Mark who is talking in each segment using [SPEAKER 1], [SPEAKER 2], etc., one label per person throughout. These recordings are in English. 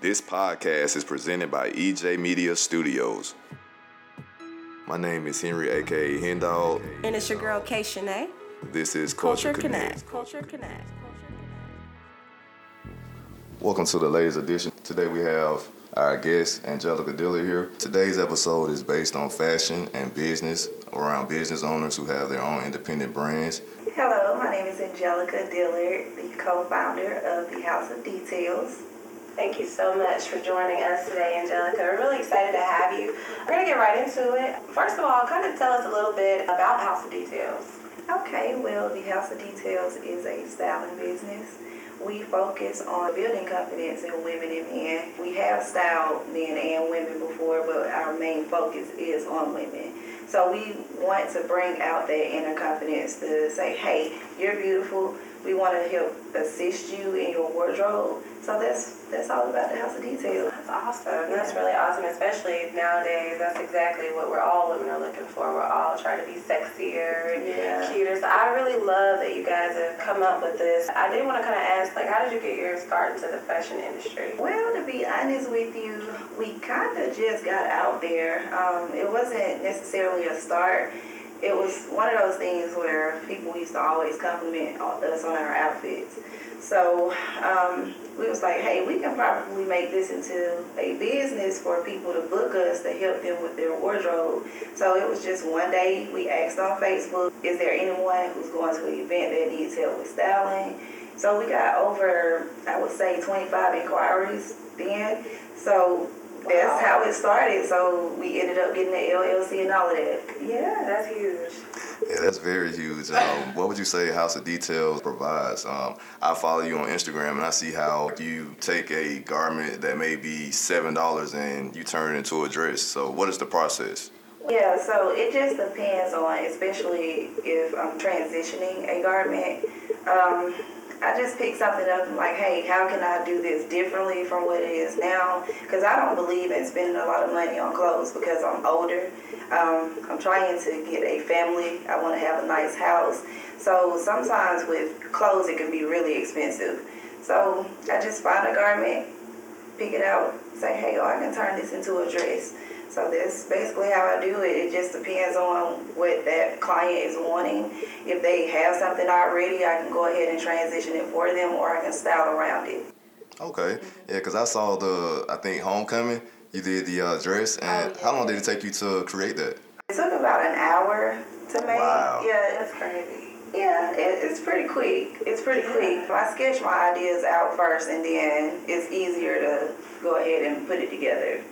[SPEAKER 1] This podcast is presented by EJ Media Studios. My name is Henry, aka Hendog.
[SPEAKER 2] And it's your girl K Shanae.
[SPEAKER 1] This is Culture,
[SPEAKER 2] Culture
[SPEAKER 1] Connect.
[SPEAKER 2] Connect. Culture Connect.
[SPEAKER 1] Welcome to the latest edition. Today we have our guest Angelica Dillard here. Today's episode is based on fashion and business around business owners who have their own independent brands.
[SPEAKER 3] Hello, my name is Angelica Dillard, the co-founder of the House of Details.
[SPEAKER 2] Thank you so much for joining us today, Angelica. We're really excited to have you. We're gonna get right into it. First of all, kind of tell us a little bit about House of Details.
[SPEAKER 3] Okay, well, the House of Details is a styling business. We focus on building confidence in women and men. We have styled men and women before, but our main focus is on women. So we want to bring out that inner confidence to say, hey, you're beautiful. We want to help assist you in your wardrobe. So that's that's all about the House of Details.
[SPEAKER 2] That's awesome. That's really awesome, especially nowadays. That's exactly what we're all women are looking for. We're all trying to be sexier and
[SPEAKER 3] Yeah.
[SPEAKER 2] cuter. So I really love that you guys have come up with this. I did want to kind of ask, like, how did you get your start into the fashion industry?
[SPEAKER 3] Well, to be honest with you, we kind of just got out there. Um, it wasn't necessarily a start. It was one of those things where people used to always compliment us on our outfits. So um, we was like, hey, we can probably make this into a business for people to book us to help them with their wardrobe. So it was just one day we asked on Facebook, is there anyone who's going to an event that needs help with styling? So we got over, I would say, 25 inquiries then. So that's how it started. So we ended up getting the LLC and all of that.
[SPEAKER 2] Yeah, that's huge.
[SPEAKER 1] Yeah, that's very huge. Um, what would you say House of Details provides? Um, I follow you on Instagram and I see how you take a garment that may be seven dollars and you turn it into a dress. So, what is the process?
[SPEAKER 3] Yeah, so it just depends on, especially if I'm transitioning a garment. Um, I just pick something up and like, hey, how can I do this differently from what it is now? Because I don't believe in spending a lot of money on clothes because I'm older. Um, I'm trying to get a family. I want to have a nice house. So sometimes with clothes, it can be really expensive. So I just find a garment, pick it out, say, hey, oh, I can turn this into a dress. So that's basically how I do it. It just depends on what that client is wanting. If they have something already, I can go ahead and transition it for them, or I can style around it.
[SPEAKER 1] Okay, yeah, because I saw the I think Homecoming. You did the uh, dress, and how long did it take you to create that?
[SPEAKER 3] It took about an hour to make.
[SPEAKER 1] Wow.
[SPEAKER 3] Yeah,
[SPEAKER 2] That's crazy.
[SPEAKER 3] Yeah, it, it's pretty quick. It's pretty quick. I sketch my ideas out first, and then it's easier to go ahead and put it together.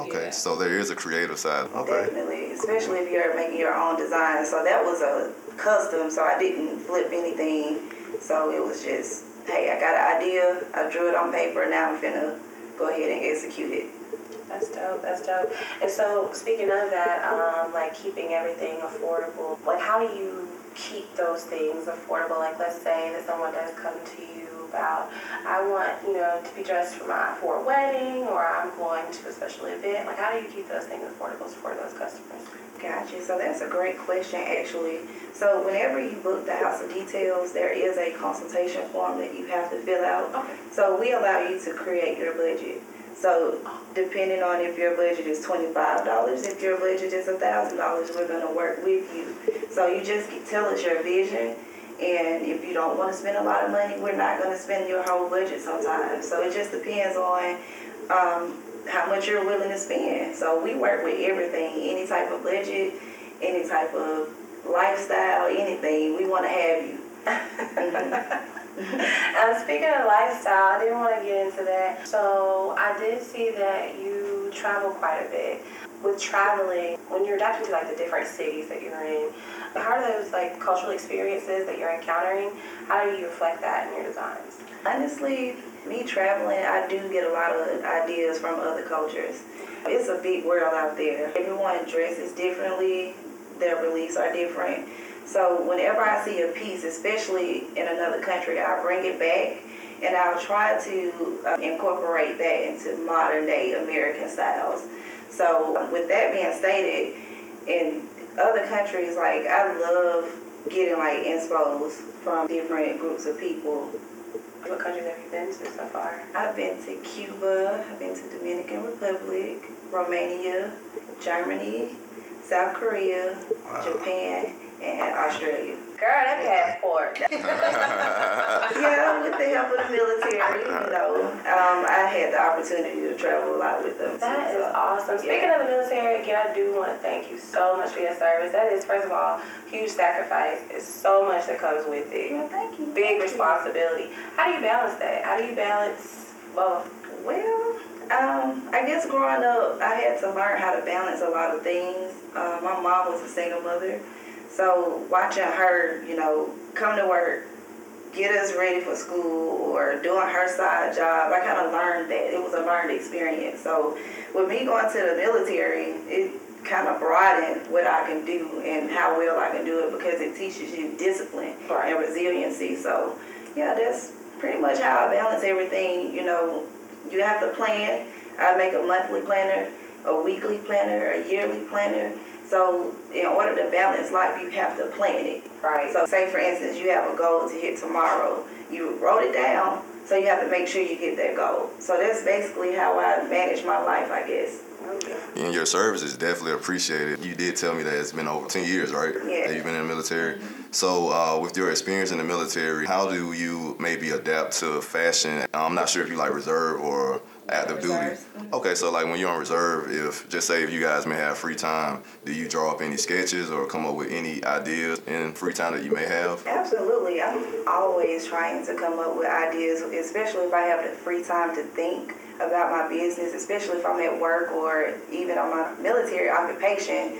[SPEAKER 1] Okay,
[SPEAKER 2] Yeah.
[SPEAKER 1] so there is a creative side. Okay,
[SPEAKER 3] Definitely, especially if you're making your own design. So that was a custom, so I didn't flip anything. So it was just, hey, I got an idea, I drew it on paper, now I'm finna go ahead and execute it.
[SPEAKER 2] That's dope. That's dope. And so, speaking of that, um, like keeping everything affordable, like how do you keep those things affordable? Like, let's say that someone does come to you about, I want, you know, to be dressed for my for a wedding, or I'm going to a special event. Like, how do you keep those things affordable for those customers?
[SPEAKER 3] Gotcha. So that's a great question, actually. So whenever you book the House of Details, there is a consultation form that you have to fill out.
[SPEAKER 2] Okay.
[SPEAKER 3] So we allow you to create your budget. So depending on if your budget is twenty-five dollars, if your budget is thousand dollars, we're gonna work with you. So you just tell us your vision, and if you don't want to spend a lot of money, we're not gonna spend your whole budget sometimes. So it just depends on um, how much you're willing to spend. So we work with everything, any type of budget, any type of lifestyle, anything. We want to have you.
[SPEAKER 2] Um, speaking of lifestyle, I didn't want to get into that. So I did see that you travel quite a bit. With traveling, when you're adapting to like the different cities that you're in, how are those like cultural experiences that you're encountering? How do you reflect that in your designs?
[SPEAKER 3] Honestly, me traveling, I do get a lot of ideas from other cultures. It's a big world out there. Everyone dresses differently, their beliefs are different. So whenever I see a piece, especially in another country, I bring it back and I'll try to uh, incorporate that into modern day American styles. So with that being stated, in other countries, like I love getting like inspos from different groups of people
[SPEAKER 2] What countries have you been to so far?
[SPEAKER 3] I've been to Cuba, I've been to Dominican Republic, Romania, Germany, South Korea, Japan, and Australia.
[SPEAKER 2] Girl, that passport.
[SPEAKER 3] Yeah, with the help of the military, you know, um, I had the opportunity to travel a lot with them.
[SPEAKER 2] That
[SPEAKER 3] too,
[SPEAKER 2] is
[SPEAKER 3] so,
[SPEAKER 2] awesome. Speaking
[SPEAKER 3] yeah.
[SPEAKER 2] of the military, again, I do want to thank you so much for your service. That is, first of all, huge sacrifice. It's so much that comes with it.
[SPEAKER 3] Yeah, thank you.
[SPEAKER 2] Big
[SPEAKER 3] Thank you.
[SPEAKER 2] responsibility. How do you balance that? How do you balance both?
[SPEAKER 3] Well, um, I guess growing up, I had to learn how to balance a lot of things. Uh, my mom was a single mother, so watching her, you know, come to work, get us ready for school, or doing her side job, I kind of learned that. It was a learned experience. So with me going to the military, it kind of broadened what I can do and how well I can do it because it teaches you discipline
[SPEAKER 2] Right.
[SPEAKER 3] and resiliency. So, yeah, that's pretty much how I balance everything. You know, you have to plan. I make a monthly planner, a weekly planner, a yearly planner. So, in order to balance life, you have to plan it.
[SPEAKER 2] Right.
[SPEAKER 3] So, say for instance, you have a goal to hit tomorrow. You wrote it down, so you have to make sure you get that goal. So, that's basically how I manage my life, I guess.
[SPEAKER 1] And your service is definitely appreciated. You did tell me that it's been over 10 years, right?
[SPEAKER 3] Yeah.
[SPEAKER 1] That you've been in the military. So, uh, with your experience in the military, how do you maybe adapt to fashion? I'm not sure if you like reserve or active duty.
[SPEAKER 3] Reserves.
[SPEAKER 1] Okay, so like when you're on reserve, if just say if you guys may have free time, do you draw up any sketches or come up with any ideas in free time that you may have?
[SPEAKER 3] Absolutely. I'm always trying to come up with ideas, especially if I have the free time to think about my business, especially if I'm at work or even on my military occupation.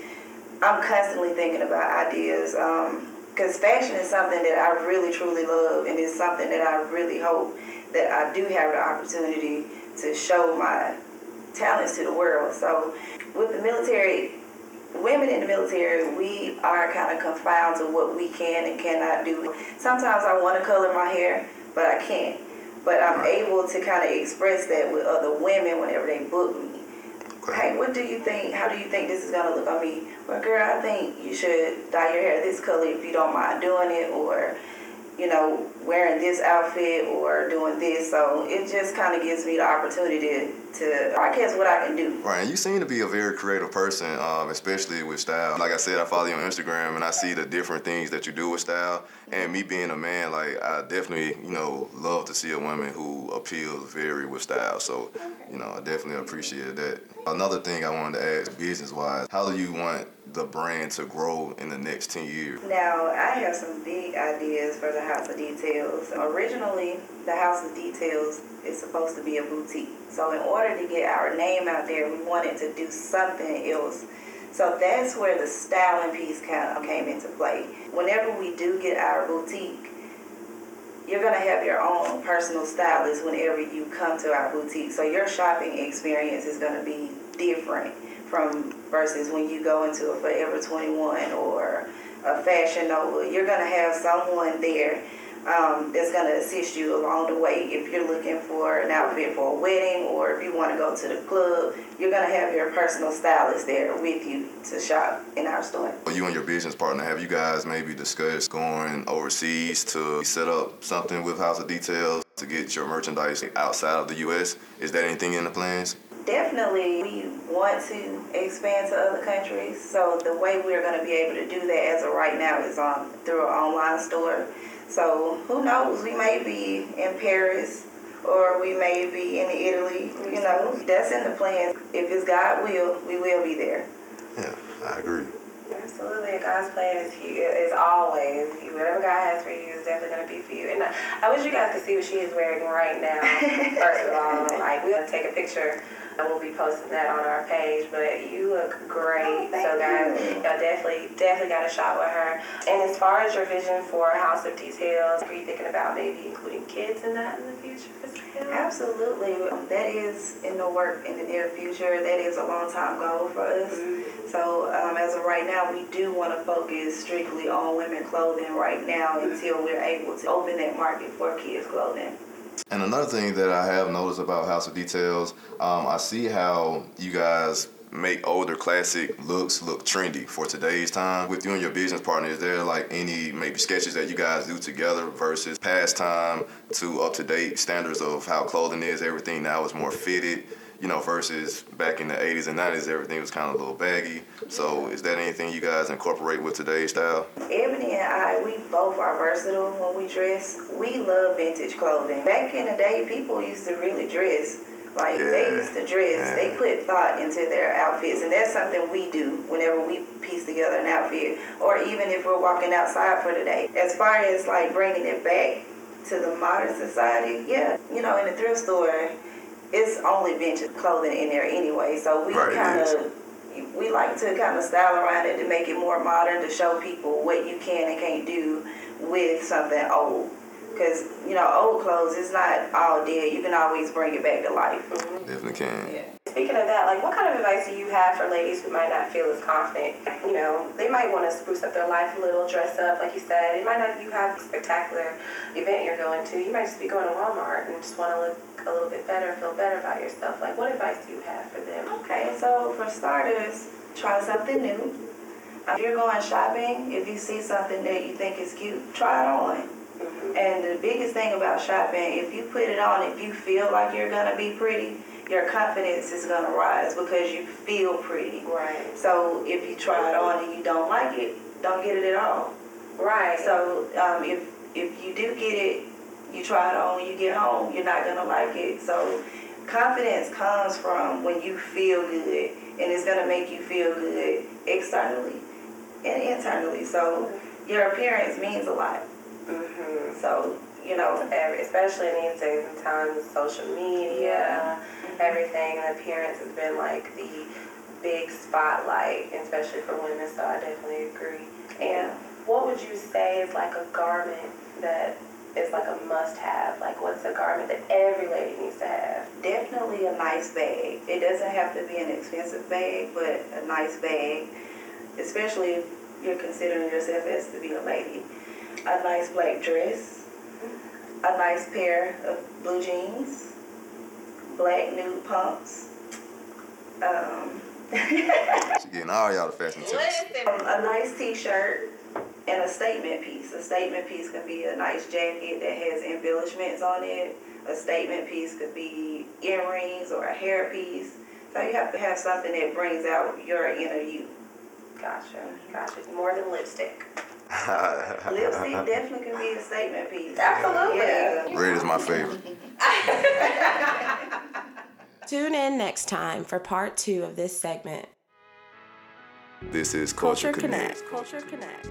[SPEAKER 3] I'm constantly thinking about ideas um, because fashion is something that I really, truly love, and it's something that I really hope that I do have the opportunity to show my talents to the world. So, with the military, women in the military, we are kind of confined to what we can and cannot do. Sometimes I want to color my hair, but I can't. But I'm able to kind of express that with other women whenever they book me.
[SPEAKER 1] Okay.
[SPEAKER 3] Hey, what do you think? How do you think this is gonna look on me? Well, girl, I think you should dye your hair this color if you don't mind doing it, or you know, wearing this outfit or doing this. So it just kind of gives me the opportunity to, to I guess what I can do.
[SPEAKER 1] Right, and you seem to be a very creative person, um, especially with style. Like I said, I follow you on Instagram, and I see the different things that you do with style. And me being a man, like I definitely, you know, love to see a woman who appeals very with style. So, you know, I definitely appreciate that. Another thing I wanted to ask, business-wise, how do you want the brand to grow in the next ten years?
[SPEAKER 3] Now, I have some big ideas for the House of Details. Originally, the House of Details is supposed to be a boutique. So, in order to get our name out there, we wanted to do something else. So, that's where the styling piece kind of came into play. Whenever we do get our boutique, you're going to have your own personal stylist whenever you come to our boutique. So, your shopping experience is going to be different from versus when you go into a Forever 21 or a Fashion Nova. You're going to have someone there um, that's going to assist you along the way. If you're looking for an outfit for a wedding or if you want to go to the club, you're going to have your personal stylist there with you to shop in our store.
[SPEAKER 1] You and your business partner, have you guys maybe discussed going overseas to set up something with House of Details to get your merchandise outside of the U.S.? Is that anything in the plans?
[SPEAKER 3] Definitely, we want to expand to other countries. So the way we're going to be able to do that as of right now is on through an online store. So who knows? We may be in Paris or we may be in Italy. You know, that's in the plans. If it's God will, we will be there.
[SPEAKER 1] Yeah, I agree.
[SPEAKER 2] Absolutely, God's plan is. Is always whatever God has for you is definitely gonna be for you. And I, I wish you guys could see what she is wearing right now. First of all, like we'll take a picture and we'll be posting that on our page. But you look great,
[SPEAKER 3] Oh,
[SPEAKER 2] so guys,
[SPEAKER 3] you.
[SPEAKER 2] y'all definitely definitely got a shot with her. And as far as your vision for House of Details, are you thinking about maybe including kids in that in the future?
[SPEAKER 3] Absolutely. That is in the work in the near future. That is a long time goal for us. So um, as of right now, we do want to focus strictly on women clothing right now until we're able to open that market for kids clothing.
[SPEAKER 1] And another thing that I have noticed about House of Details, um, I see how you guys make older classic looks look trendy for today's time. With you and your business partner, is there like any maybe sketches that you guys do together versus past time to up to date standards of how clothing is? Everything now is more fitted you know, versus back in the 80s and 90s, everything was kind of a little baggy. So, is that anything you guys incorporate with today's style?
[SPEAKER 3] Ebony and I, we both are versatile when we dress. We love vintage clothing. Back in the day, people used to really dress. Like yeah. they used to dress, yeah. they put thought into their outfits, and that's something we do whenever we piece together an outfit, or even if we're walking outside for the day. As far as like bringing it back to the modern society, yeah, you know, in the thrift store, it's only vintage clothing in there anyway. So we right, kind of we like to kind of style around it to make it more modern to show people what you can and can't do with something old. Because you know, old clothes is not all dead. You can always bring it back to life.
[SPEAKER 1] Mm-hmm. Definitely can.
[SPEAKER 2] Yeah. Speaking of that, like, what kind of advice do you have for ladies who might not feel as confident? You know, they might want to spruce up their life a little, dress up, like you said. It might not. You have a spectacular event you're going to. You might just be going to Walmart and just want to look a little bit better, feel better about yourself. Like, what advice do you have for them?
[SPEAKER 3] Okay, so for starters, try something new. If you're going shopping, if you see something that you think is cute, try it on. Mm-hmm. And the biggest thing about shopping, if you put it on, if you feel like you're gonna be pretty, your confidence is gonna rise because you feel pretty.
[SPEAKER 2] Right.
[SPEAKER 3] So if you try it on and you don't like it, don't get it at all.
[SPEAKER 2] Right.
[SPEAKER 3] So um, if if you do get it you try it on when you get home, you're not gonna like it. So confidence comes from when you feel good and it's gonna make you feel good externally and internally. So your appearance means a lot. Mm-hmm. So you know,
[SPEAKER 2] especially in these days and times, social media, mm-hmm. everything, appearance has been like the big spotlight, especially for women. So I definitely agree. And what would you say is like a garment that is like a must-have? Like, what's a garment that every lady needs to have?
[SPEAKER 3] Definitely a nice bag. It doesn't have to be an expensive bag, but a nice bag, especially if you're considering yourself as to be a lady. A nice black dress, a nice pair of blue jeans, black nude pumps. Um,
[SPEAKER 1] She's getting all y'all the fashion tips.
[SPEAKER 3] a nice t-shirt and a statement piece. A statement piece can be a nice jacket that has embellishments on it. A statement piece could be earrings or a hair piece. So you have to have something that brings out your inner you.
[SPEAKER 2] Gotcha, gotcha. More than lipstick.
[SPEAKER 3] lipstick definitely can be a statement piece.
[SPEAKER 2] Absolutely. Yeah.
[SPEAKER 1] Red is my favorite.
[SPEAKER 4] Tune in next time for part two of this segment.
[SPEAKER 1] This is Culture,
[SPEAKER 4] Culture
[SPEAKER 1] Connect.
[SPEAKER 4] Connect. Culture Connect.